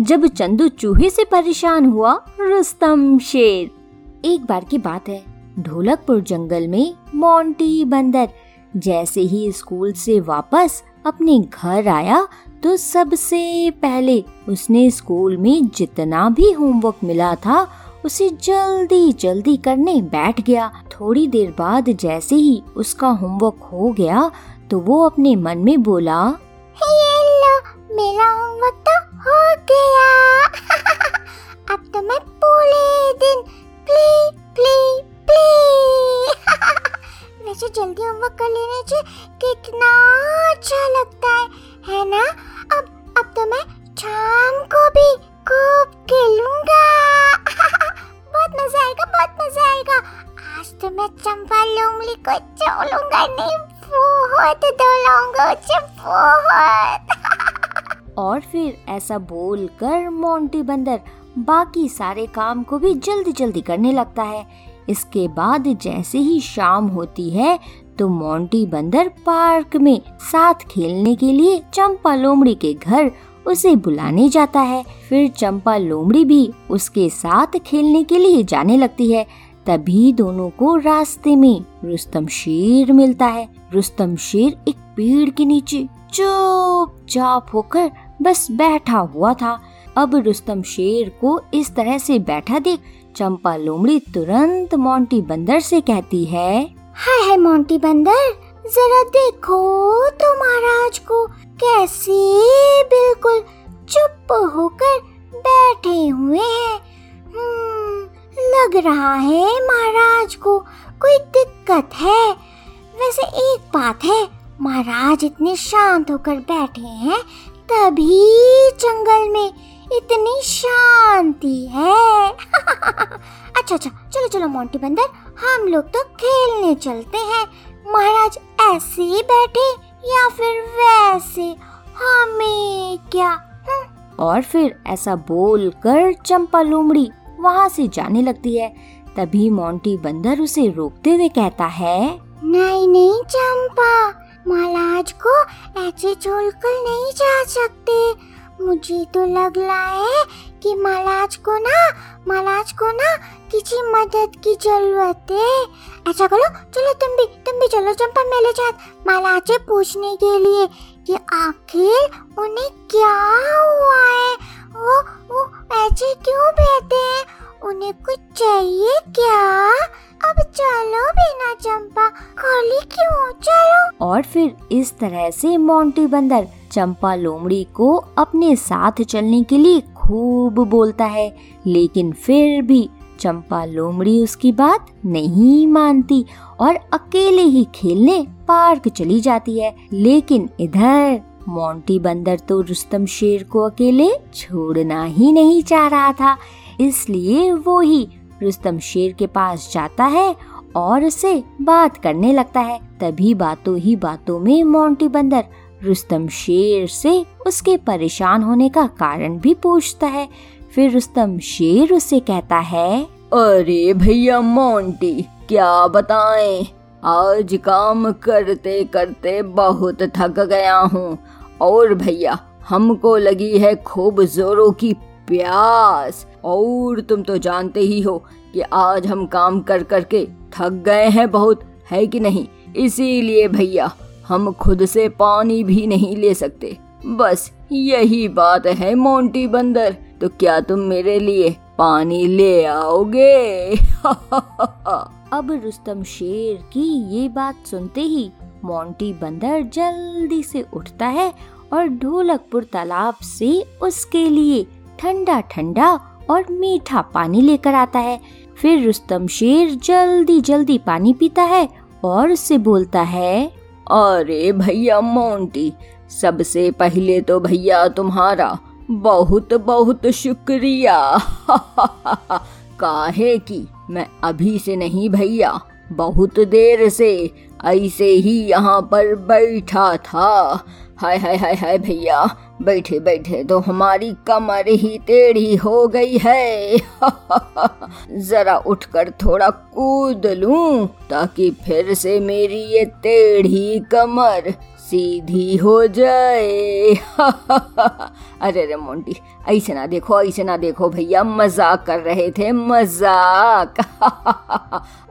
जब चंदू चूहे से परेशान हुआ, रुस्तम शेर। एक बार की बात है, ढोलकपुर जंगल में मोंटी बंदर। जैसे ही स्कूल से वापस अपने घर आया तो सबसे पहले उसने स्कूल में जितना भी होमवर्क मिला था, उसे जल्दी जल्दी करने बैठ गया। थोड़ी देर बाद जैसे ही उसका होमवर्क हो गया तो वो अपने मन में बोला मेरा होमवर्क हो गया अब तो मैं पूरे दिन प्ले प्ले प्ले वैसे जल्दी होमवर्क कर लेने से कितना अच्छा लगता है है ना अब अब तो मैं शाम को भी खूब खेलूँगा बहुत मज़ा आएगा बहुत मज़ा आएगा आज तो मैं चंपा लोमली को छोड़ूँगा नहीं बहुत दौड़ाऊँगा उसे बहुत और फिर ऐसा बोलकर मोंटी बंदर बाकी सारे काम को भी जल्दी जल्दी करने लगता है। इसके बाद जैसे ही शाम होती है तो मोंटी बंदर पार्क में साथ खेलने के लिए चंपा लोमड़ी के घर उसे बुलाने जाता है। फिर चंपा लोमड़ी भी उसके साथ खेलने के लिए जाने लगती है। तभी दोनों को रास्ते में रुस्तम शेर मिलता है। रुस्तम शेर एक पेड़ के नीचे चुपचाप होकर बस बैठा हुआ था। अब रुस्तम शेर को इस तरह से बैठा देख चंपा लोमड़ी तुरंत मोंटी बंदर से कहती है हाय हाय मोंटी बंदर जरा देखो तो महाराज को कैसे बिल्कुल चुप होकर बैठे हुए हैं। हम्म, लग रहा है महाराज को कोई दिक्कत है। वैसे एक बात है महाराज इतने शांत होकर बैठे हैं तभी जंगल में इतनी शांति है। अच्छा अच्छा चलो चलो, मोंटी बंदर, हम लोग तो खेलने चलते हैं। महाराज ऐसे ही बैठे या फिर वैसे? हमें क्या? हुँ? और फिर ऐसा बोल कर चंपा लोमड़ी वहाँ से जाने लगती है। तभी मोंटी बंदर उसे रोकते हुए कहता है, नहीं नहीं, चंपा, महाराज को ऐसे छोड़कर नहीं जा सकते। मुझे तो लग रहा है कि महाराज को ना, महाराज को ना किसी मदद की ज़रूरत है। ऐसा करो, चलो तुम भी तुम भी चलो चंपा मेरे साथ महाराज से पूछने के लिए कि आखिर उन्हें क्या हुआ है? वो वो ऐसे क्यों बैठे हैं? उन्हें कुछ चाहिए? और फिर इस तरह से मोंटी बंदर चंपा लोमड़ी को अपने साथ चलने के लिए खूब बोलता है, लेकिन फिर भी चंपा लोमड़ी उसकी बात नहीं मानती और अकेले ही खेलने पार्क चली जाती है। लेकिन इधर मोंटी बंदर तो रुस्तम शेर को अकेले छोड़ना ही नहीं चाह रहा था, इसलिए वो ही रुस्तम शेर के पास जाता है और उससे बात करने लगता है। तभी बातों ही बातों में मोंटी बंदर रुस्तम शेर से उसके परेशान होने का कारण भी पूछता है। फिर रुस्तम शेर उसे कहता है, अरे भैया मोंटी, क्या बताएँ? आज काम करते करते बहुत थक गया हूँ। और भैया, हमको लगी है खूब जोरों की प्यास। और तुम तो जानते ही हो कि आज हम काम कर कर के थक गए हैं बहुत, है कि नहीं? इसीलिए भैया, हम खुद से पानी भी नहीं ले सकते। बस यही बात है मोंटी बंदर। तो क्या तुम मेरे लिए पानी ले आओगे? अब रुस्तम शेर की ये बात सुनते ही मोंटी बंदर जल्दी से उठता है और ढोलकपुर तालाब से उसके लिए ठंडा ठंडा और मीठा पानी लेकर आता है। फिर रुस्तम शेर जल्दी जल्दी पानी पीता है और उससे बोलता है, अरे भैया मोंटी, सबसे पहले तो भैया तुम्हारा बहुत बहुत शुक्रिया। काहे की मैं अभी से नहीं भैया, बहुत देर से ऐसे ही यहाँ पर बैठा था। हाय हाय हाय हाय भैया, बैठे बैठे तो हमारी कमर ही टेढ़ी हो गई है। जरा उठकर थोड़ा कूद लूँ, ताकि फिर से मेरी ये टेढ़ी कमर सीधी हो जाए। अरे रे मोंटी, ऐसे ना देखो, ऐसे ना देखो भैया, मज़ाक कर रहे थे, मज़ाक।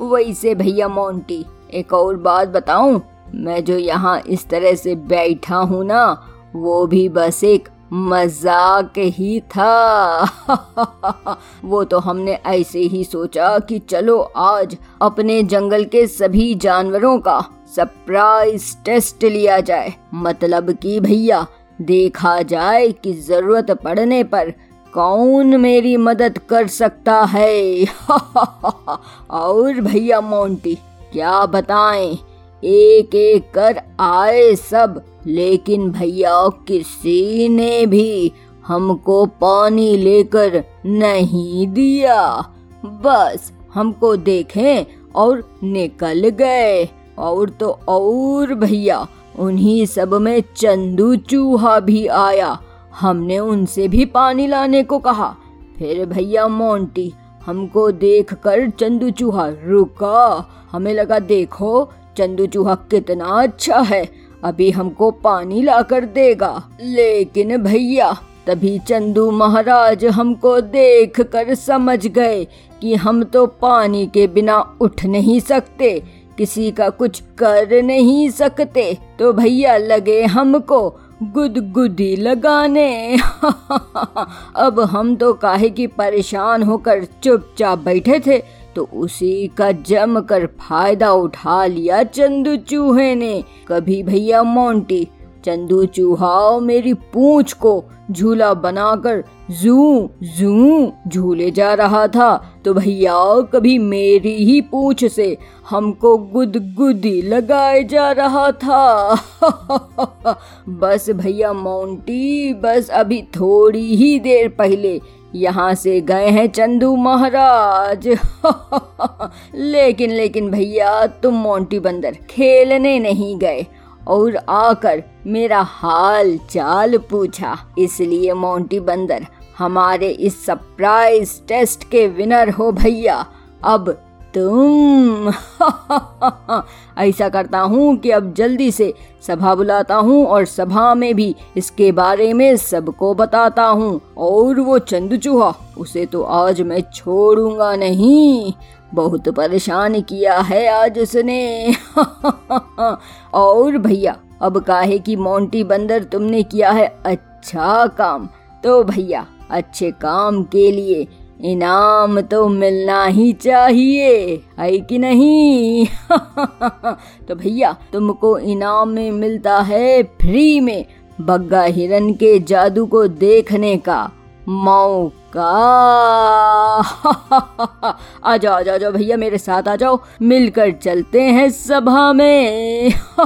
वैसे भैया मोंटी, एक और बात बताऊँ मैं जो यहाँ इस तरह से बैठा हूँ ना, वो भी बस एक मज़ाक ही था। वो तो हमने ऐसे ही सोचा कि चलो आज अपने जंगल के सभी जानवरों का सरप्राइज़ टेस्ट लिया जाए। मतलब कि भैया, देखा जाए कि ज़रूरत पड़ने पर कौन मेरी मदद कर सकता है। और भैया मोंटी, क्या बताएँ? एक एक कर आए सब। लेकिन भैया, किसी ने भी हमको पानी लेकर नहीं दिया। बस हमको देखें और निकल गए। और तो और भैया, उन्हीं सब में चंदू चूहा भी आया। हमने उनसे भी पानी लाने को कहा। फिर भैया मोंटी, हमको देखकर चंदू चूहा, रुका। हमें लगा, देखो चंदू चूहा कितना अच्छा है। अभी हमको पानी ला कर देगा। लेकिन भैया, तभी चंदू महाराज हमको देख कर समझ गए कि हम तो पानी के बिना उठ नहीं सकते, किसी का कुछ कर नहीं सकते। तो भैया, लगे हमको गुदगुदी लगाने। अब हम तो काहे की परेशान होकर चुपचाप बैठे थे तो उसी का जम कर फ़ायदा उठा लिया चंदू चूहे ने। कभी भैया मोंटी, चंदू चूहा मेरी पूंछ को झूला बनाकर जू जू झूले जा रहा था तो भैया कभी मेरी ही पूंछ से हमको गुदगुदी लगाए जा रहा था। बस भैया मोंटी, बस अभी थोड़ी ही देर पहले यहाँ से गए हैं चंदू महाराज। लेकिन लेकिन भैया, तुम मोंटी बंदर खेलने नहीं गए और आकर मेरा हाल चाल पूछा। इसलिए मोंटी बंदर, हमारे इस सरप्राइज़ टेस्ट के विनर हो भैया। अब तुम। ऐसा करता हूँ कि अब जल्दी से सभा बुलाता हूँ और सभा में भी इसके बारे में सबको बताता हूँ। और वो चंद चूहा उसे तो आज मैं छोड़ूँगा नहीं। बहुत परेशान किया है आज उसने। और भैया, अब काहे की मोंटी बंदर तुमने किया है अच्छा काम। तो भैया, अच्छे काम के लिए इनाम तो मिलना ही चाहिए, है कि नहीं? तो भैया, तुमको इनाम में मिलता है फ्री में बग्गा हिरन के जादू को देखने का मौका। आ जाओ आ जाओ जाओ भैया, मेरे साथ आ जाओ, मिलकर चलते हैं सभा में।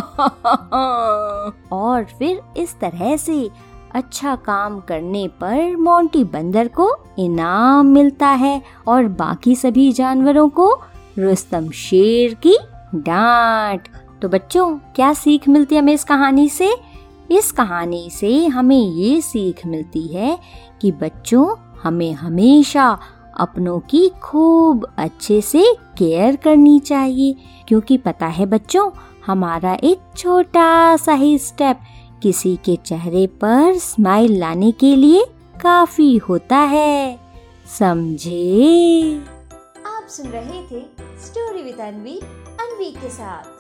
और फिर इस तरह से अच्छा काम करने पर मोंटी बंदर को इनाम मिलता है और बाकी सभी जानवरों को रुस्तम शेर की डांट। तो बच्चों, क्या सीख मिलती है हमें इस कहानी से? इस कहानी से हमें ये सीख मिलती है कि बच्चों, हमें हमेशा अपनों की खूब अच्छे से केयर करनी चाहिए। क्योंकि पता है बच्चों, हमारा एक छोटा सा ही स्टेप किसी के चेहरे पर स्माइल लाने के लिए काफ़ी होता है। समझे? आप सुन रहे थे स्टोरी विद अनवी अनवी के साथ।